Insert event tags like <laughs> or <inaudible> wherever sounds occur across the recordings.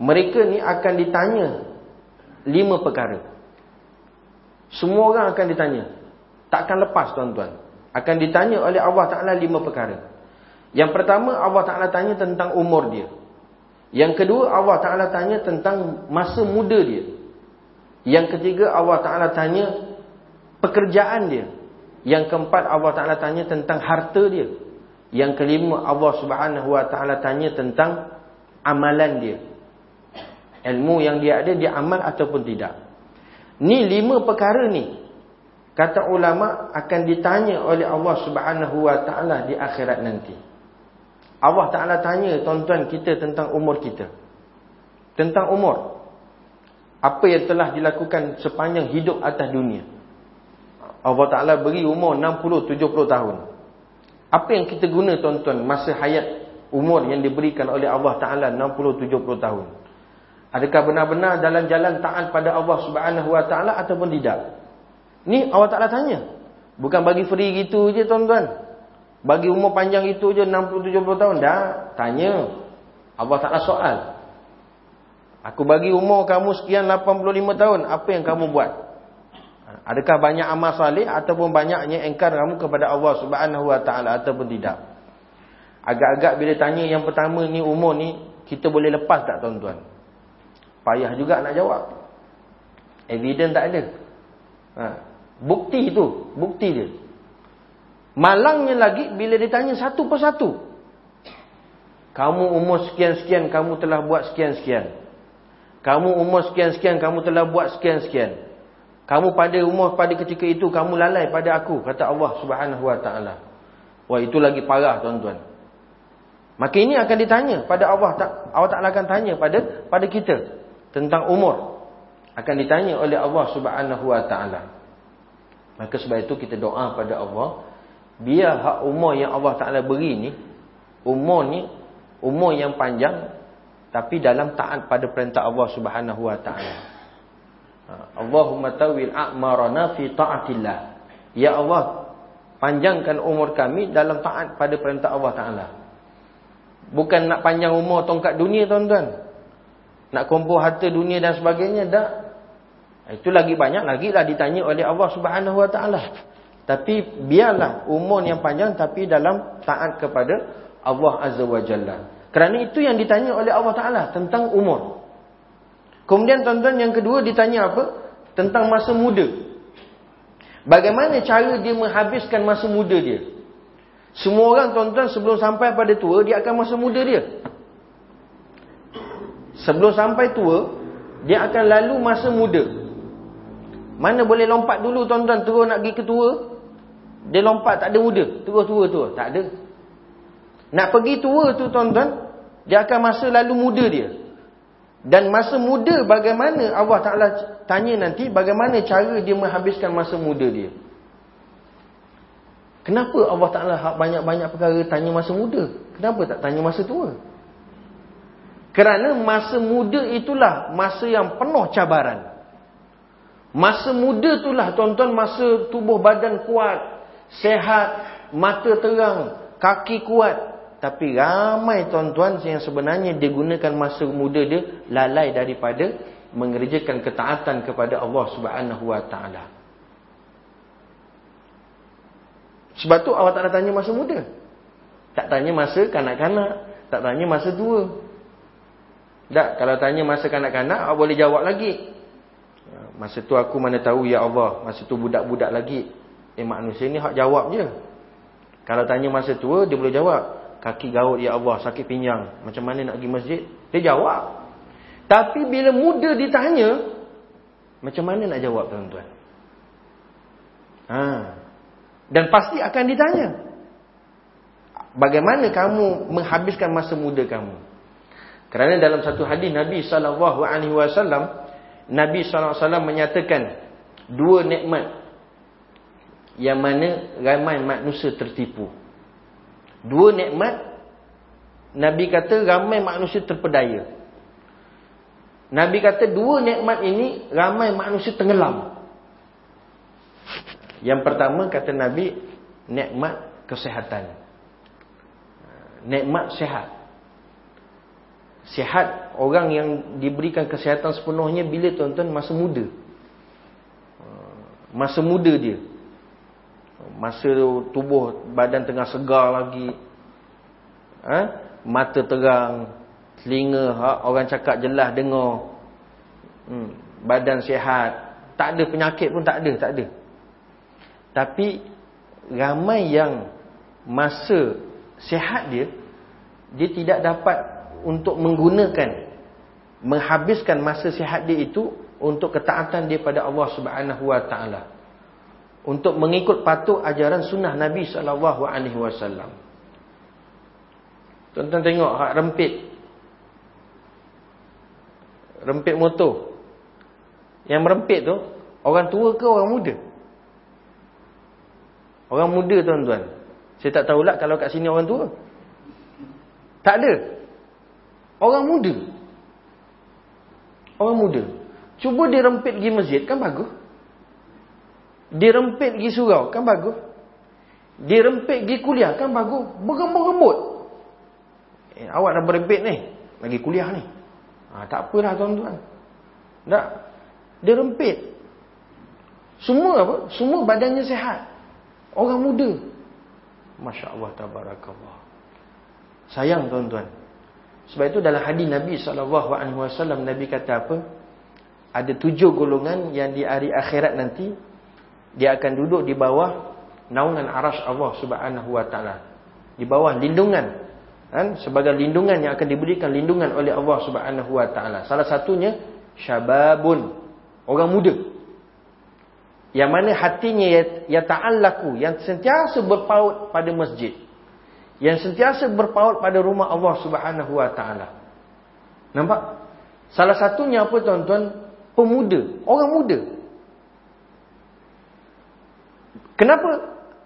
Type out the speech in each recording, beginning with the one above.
Mereka ni akan ditanya lima perkara. Semua orang akan ditanya. Takkan lepas tuan-tuan. Akan ditanya oleh Allah Ta'ala lima perkara. Yang pertama Allah Ta'ala tanya tentang umur dia. Yang kedua Allah Ta'ala tanya tentang masa muda dia. Yang ketiga Allah Ta'ala tanya pekerjaan dia. Yang keempat Allah Ta'ala tanya tentang harta dia. Yang kelima Allah Subhanahu Wa Ta'ala tanya tentang amalan dia. Ilmu yang dia ada dia amal ataupun tidak. Ni lima perkara ni. Kata ulama akan ditanya oleh Allah Subhanahu Wa Ta'ala di akhirat nanti. Allah Ta'ala tanya tuan-tuan kita tentang umur kita. Tentang umur. Apa yang telah dilakukan sepanjang hidup atas dunia. Allah Ta'ala beri umur 60-70 tahun. Apa yang kita guna tuan-tuan masa hayat umur yang diberikan oleh Allah Ta'ala 60-70 tahun. Adakah benar-benar dalam jalan taat pada Allah Subhanahu Wa Ta'ala ataupun tidak? Ni Allah Ta'ala tanya. Bukan bagi free gitu je tuan-tuan. Bagi umur panjang itu je 60-70 tahun. Dah, tanya. Allah taklah soal. Aku bagi umur kamu sekian 85 tahun. Apa yang kamu buat? Adakah banyak amal salih ataupun banyaknya engkar kamu kepada Allah subhanahu wa ta'ala ataupun tidak? Agak-agak bila tanya yang pertama ni umur ni, kita boleh lepas tak tuan-tuan? Payah juga nak jawab. Evidence tak ada. Ha. Bukti tu, bukti dia. Malangnya lagi bila ditanya satu persatu. Kamu umur sekian-sekian, kamu telah buat sekian-sekian. Kamu umur sekian-sekian, kamu telah buat sekian-sekian. Kamu pada umur pada ketika itu, kamu lalai pada aku, kata Allah subhanahu wa ta'ala. Wah itu lagi parah tuan-tuan. Maka ini akan ditanya pada Allah. Allah Ta'ala akan tanya pada pada kita. Tentang umur. Akan ditanya oleh Allah subhanahu wa ta'ala. Maka sebab itu kita doa pada Allah biar hak umur yang Allah Taala beri ni umur ni umur yang panjang tapi dalam taat pada perintah Allah Subhanahu wa taala. Ha, Allahumma tawil a'marana fi ta'atillah. Ya Allah, panjangkan umur kami dalam taat pada perintah Allah taala. Bukan nak panjang umur tongkat dunia tuan-tuan. Nak kumpul harta dunia dan sebagainya dak. Itu lagi banyak lagi lah ditanya oleh Allah Subhanahu wa taala. Tapi biarlah umur yang panjang tapi dalam taat kepada Allah Azza wa Jalla. Kerana itu yang ditanya oleh Allah Ta'ala tentang umur. Kemudian tuan-tuan yang kedua ditanya apa? Tentang masa muda. Bagaimana cara dia menghabiskan masa muda dia? Semua orang tuan-tuan sebelum sampai pada tua dia akan masa muda dia. Sebelum sampai tua dia akan lalu masa muda. Mana boleh lompat dulu tuan-tuan terus nak pergi ke tua? Dia lompat tak ada muda. Terus tua tua. Tak ada. Nak pergi tua tu tuan-tuan. Dia akan masa lalu muda dia. Dan masa muda bagaimana Allah Ta'ala tanya nanti. Bagaimana cara dia menghabiskan masa muda dia. Kenapa Allah Ta'ala banyak-banyak perkara tanya masa muda. Kenapa tak tanya masa tua. Kerana masa muda itulah masa yang penuh cabaran. Masa muda itulah tuan-tuan masa tubuh badan kuat sehat, mata terang, kaki kuat. Tapi ramai tuan-tuan yang sebenarnya dia gunakan masa muda dia lalai daripada mengerjakan ketaatan kepada Allah Subhanahu Wa Taala. Sebab tu awak tak tanya masa muda. Tak tanya masa kanak-kanak, tak tanya masa tua. Tak, kalau tanya masa kanak-kanak, awak boleh jawab lagi. Masa tu aku mana tahu ya Allah, masa tu budak-budak lagi. Eh manusia ni hak jawab je. Kalau tanya masa tua dia boleh jawab. Kaki gaut ya Allah sakit pinggang. Macam mana nak pergi masjid? Dia jawab. Tapi bila muda ditanya. Macam mana nak jawab tuan-tuan? Ha. Dan pasti akan ditanya. Bagaimana kamu menghabiskan masa muda kamu? Kerana dalam satu hadis Nabi SAW, Nabi SAW menyatakan dua nikmat yang mana ramai manusia tertipu. Dua nikmat Nabi kata ramai manusia terpedaya. Nabi kata dua nikmat ini ramai manusia tenggelam. Yang pertama kata Nabi nikmat kesehatan. Nikmat sehat. Sihat orang yang diberikan kesihatan sepenuhnya bila tuan-tuan masa muda. Masa muda dia. Masa tubuh badan tengah segar lagi. Ha? Mata terang. Telinga ha? orang cakap jelas dengar. Hmm. Badan sihat. Tak ada penyakit pun tak ada. Tak ada. Tapi ramai yang masa sihat dia. Dia tidak dapat untuk menggunakan menghabiskan masa sihat dia itu untuk ketaatan dia pada Allah Subhanahu wa taala. Untuk mengikut patuh ajaran sunnah Nabi sallallahu alaihi wasallam. Tuan-tuan tengok hak rempit. Rempit motor. Yang merempit tu orang tua ke orang muda? Orang muda tuan-tuan. Saya tak tahulah kalau kat sini orang tua. Tak ada Orang muda. Orang muda. Cuba dia rempit pergi masjid, kan bagus. Dia rempit pergi surau, kan bagus. Dia rempit pergi kuliah, kan bagus. Berembut-rembut. Eh, awak dah berempit ni. Lagi kuliah ni. Ha, tak apalah tuan-tuan. Tak. Dia rempit. Semua apa? Semua badannya sihat. Orang muda. Masya Allah, tabarakallah. Sayang tuan-tuan. Sebab itu dalam hadis Nabi SAW, Nabi kata apa? Ada tujuh golongan yang di hari akhirat nanti, dia akan duduk di bawah naungan aras Allah Taala, Di bawah lindungan. Kan? Sebagai lindungan yang akan diberikan lindungan oleh Allah Taala. Salah satunya, syababun. Orang muda. Yang mana hatinya ya ta'allaku. Yang sentiasa berpaut pada masjid yang sentiasa berpaut pada rumah Allah Subhanahu wa taala. Nampak? Salah satunya apa tuan-tuan? Pemuda, orang muda. Kenapa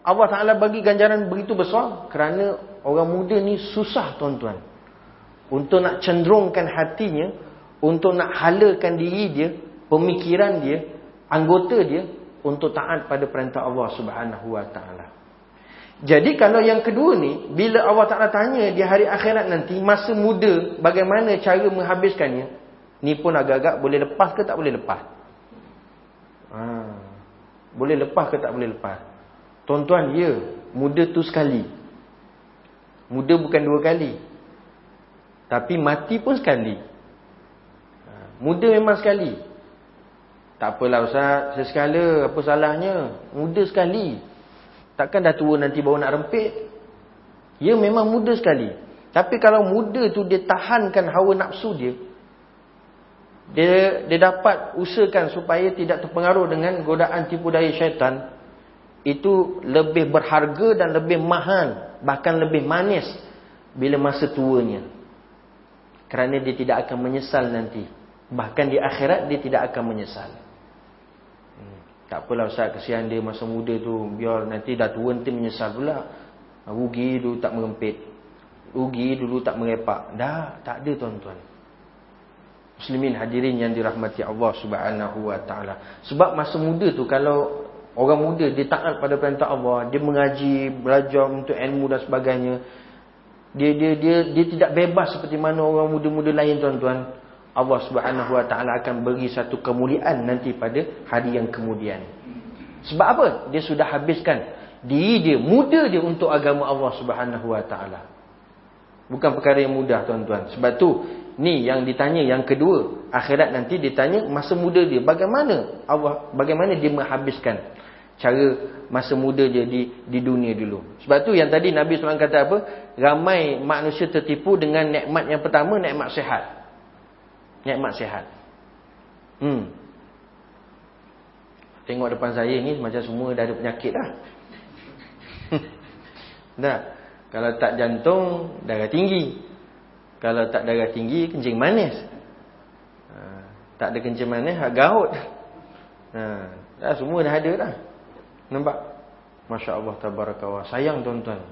Allah Taala bagi ganjaran begitu besar? Kerana orang muda ni susah tuan-tuan. Untuk nak cenderungkan hatinya, untuk nak halakan diri dia, pemikiran dia, anggota dia untuk taat pada perintah Allah Subhanahu wa taala. Jadi kalau yang kedua ni, bila Allah Ta'ala tanya di hari akhirat nanti, masa muda, bagaimana cara menghabiskannya, ni pun agak-agak boleh lepas ke tak boleh lepas? Ha, boleh lepas ke tak boleh lepas? Tuan-tuan, ya, muda tu sekali. Muda bukan dua kali. Tapi mati pun sekali. Ha, muda memang sekali. Tak apalah Ustaz, sesekala, apa salahnya? Muda sekali. Takkan dah tua nanti baru nak rempit. Ya memang muda sekali. Tapi kalau muda tu dia tahankan hawa nafsu dia. Dia dia dapat usahakan supaya tidak terpengaruh dengan godaan tipu daya syaitan. Itu lebih berharga dan lebih mahal. Bahkan lebih manis. Bila masa tuanya. Kerana dia tidak akan menyesal nanti. Bahkan di akhirat dia tidak akan menyesal. Tak apalah Ustaz kesian dia masa muda tu biar nanti dah tua nanti menyesal pula. Rugi dulu tak merempit. Rugi dulu tak merepak. Dah, tak ada tuan-tuan. Muslimin hadirin yang dirahmati Allah Subhanahu wa taala. Sebab masa muda tu kalau orang muda dia taat pada perintah Allah, dia mengaji, belajar untuk ilmu dan sebagainya. Dia dia dia dia tidak bebas seperti mana orang muda-muda lain tuan-tuan. Allah Subhanahu Wa Taala akan beri satu kemuliaan nanti pada hari yang kemudian. Sebab apa? Dia sudah habiskan diri dia, muda dia untuk agama Allah Subhanahu Wa Taala. Bukan perkara yang mudah tuan-tuan. Sebab tu ni yang ditanya yang kedua, akhirat nanti ditanya masa muda dia bagaimana Allah bagaimana dia menghabiskan cara masa muda dia di di dunia dulu. Sebab tu yang tadi Nabi SAW kata apa? Ramai manusia tertipu dengan nikmat yang pertama, nikmat sehat nikmat sihat. Hmm. Tengok depan saya ni macam semua dah ada penyakit dah. <laughs> dah. Kalau tak jantung, darah tinggi. Kalau tak darah tinggi, kencing manis. Ha, tak ada kencing manis, hak gaut. Ha, dah semua dah ada dah. Nampak? Masya Allah tabarakallah. Sayang tuan-tuan.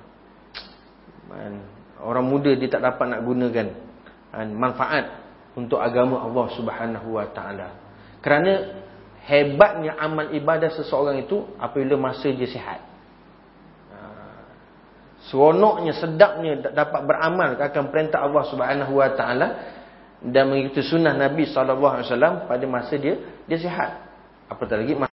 Orang muda dia tak dapat nak gunakan manfaat untuk agama Allah Subhanahu wa taala. Kerana hebatnya amal ibadah seseorang itu apabila masa dia sihat. Ha. seronoknya, sedapnya dapat beramal akan perintah Allah Subhanahu Wa Taala dan mengikuti sunnah Nabi sallallahu alaihi wasallam pada masa dia dia sihat. Apatah lagi masa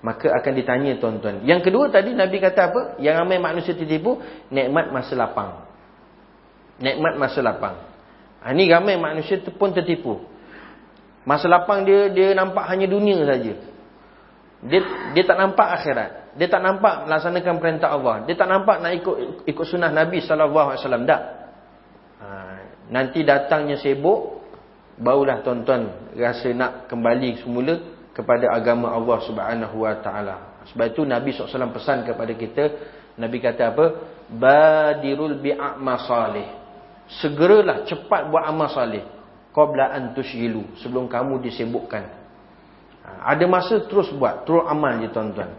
maka akan ditanya tuan-tuan. Yang kedua tadi Nabi kata apa? Yang ramai manusia tertipu, nikmat masa lapang. Nikmat masa lapang. Ha, ini ramai manusia pun tertipu. Masa lapang dia dia nampak hanya dunia saja. Dia dia tak nampak akhirat. Dia tak nampak melaksanakan perintah Allah. Dia tak nampak nak ikut ikut sunnah Nabi wasallam dak. Ha, nanti datangnya sibuk barulah tuan-tuan rasa nak kembali semula kepada agama Allah Taala. Sebab itu Nabi SAW pesan kepada kita, Nabi kata apa? Badirul bi'amal salih. Segeralah cepat buat amal salih. Qabla an tushyilu, sebelum kamu disibukkan. Ha, ada masa terus buat, terus amal je tuan-tuan.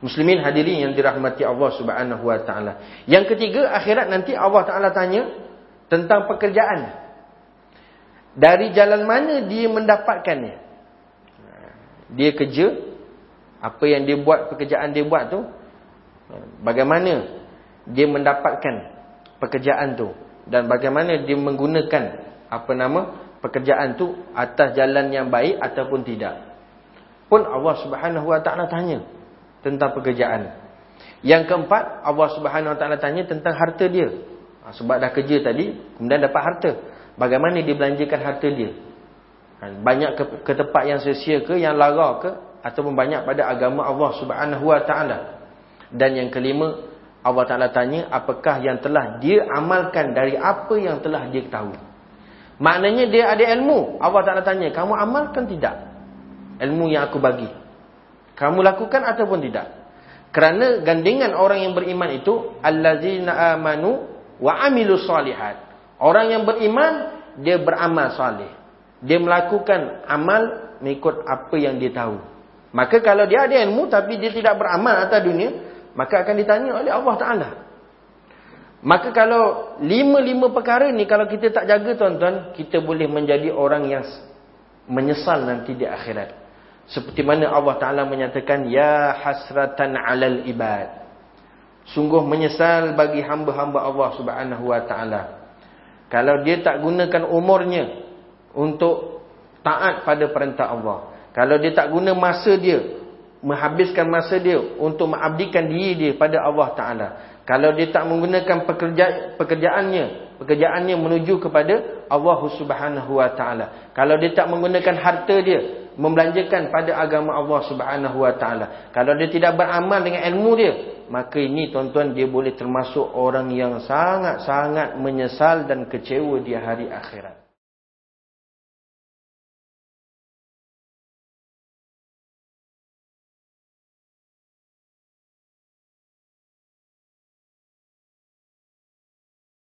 Muslimin hadirin yang dirahmati Allah Subhanahu Wa Taala. Yang ketiga, akhirat nanti Allah Taala tanya tentang pekerjaan. Dari jalan mana dia mendapatkannya? dia kerja apa yang dia buat pekerjaan dia buat tu bagaimana dia mendapatkan pekerjaan tu dan bagaimana dia menggunakan apa nama pekerjaan tu atas jalan yang baik ataupun tidak pun Allah Subhanahu Wa Taala tanya tentang pekerjaan yang keempat Allah Subhanahu Wa Taala tanya tentang harta dia ha, sebab dah kerja tadi kemudian dapat harta bagaimana dia belanjakan harta dia Kan? Banyak ke, ke tempat yang sia-sia ke, yang lara ke, ataupun banyak pada agama Allah Subhanahu Wa Taala. Dan yang kelima, Allah Taala tanya, apakah yang telah dia amalkan dari apa yang telah dia tahu. Maknanya dia ada ilmu. Allah Taala tanya, kamu amalkan tidak? Ilmu yang aku bagi. Kamu lakukan ataupun tidak? Kerana gandingan orang yang beriman itu allazina amanu wa amilus solihat. Orang yang beriman dia beramal soleh. Dia melakukan amal mengikut apa yang dia tahu. Maka kalau dia ada ilmu tapi dia tidak beramal atas dunia, maka akan ditanya oleh Allah Ta'ala. Maka kalau lima-lima perkara ni kalau kita tak jaga tuan-tuan, kita boleh menjadi orang yang menyesal nanti di akhirat. Seperti mana Allah Ta'ala menyatakan, Ya hasratan alal ibad. Sungguh menyesal bagi hamba-hamba Allah Subhanahu Wa Ta'ala. Kalau dia tak gunakan umurnya untuk taat pada perintah Allah. Kalau dia tak guna masa dia, menghabiskan masa dia untuk mengabdikan diri dia pada Allah Taala. Kalau dia tak menggunakan pekerja, pekerjaannya, pekerjaannya menuju kepada Allah Subhanahu Wa Taala. Kalau dia tak menggunakan harta dia membelanjakan pada agama Allah Subhanahu Wa Taala. Kalau dia tidak beramal dengan ilmu dia, maka ini tuan-tuan dia boleh termasuk orang yang sangat-sangat menyesal dan kecewa di hari akhirat.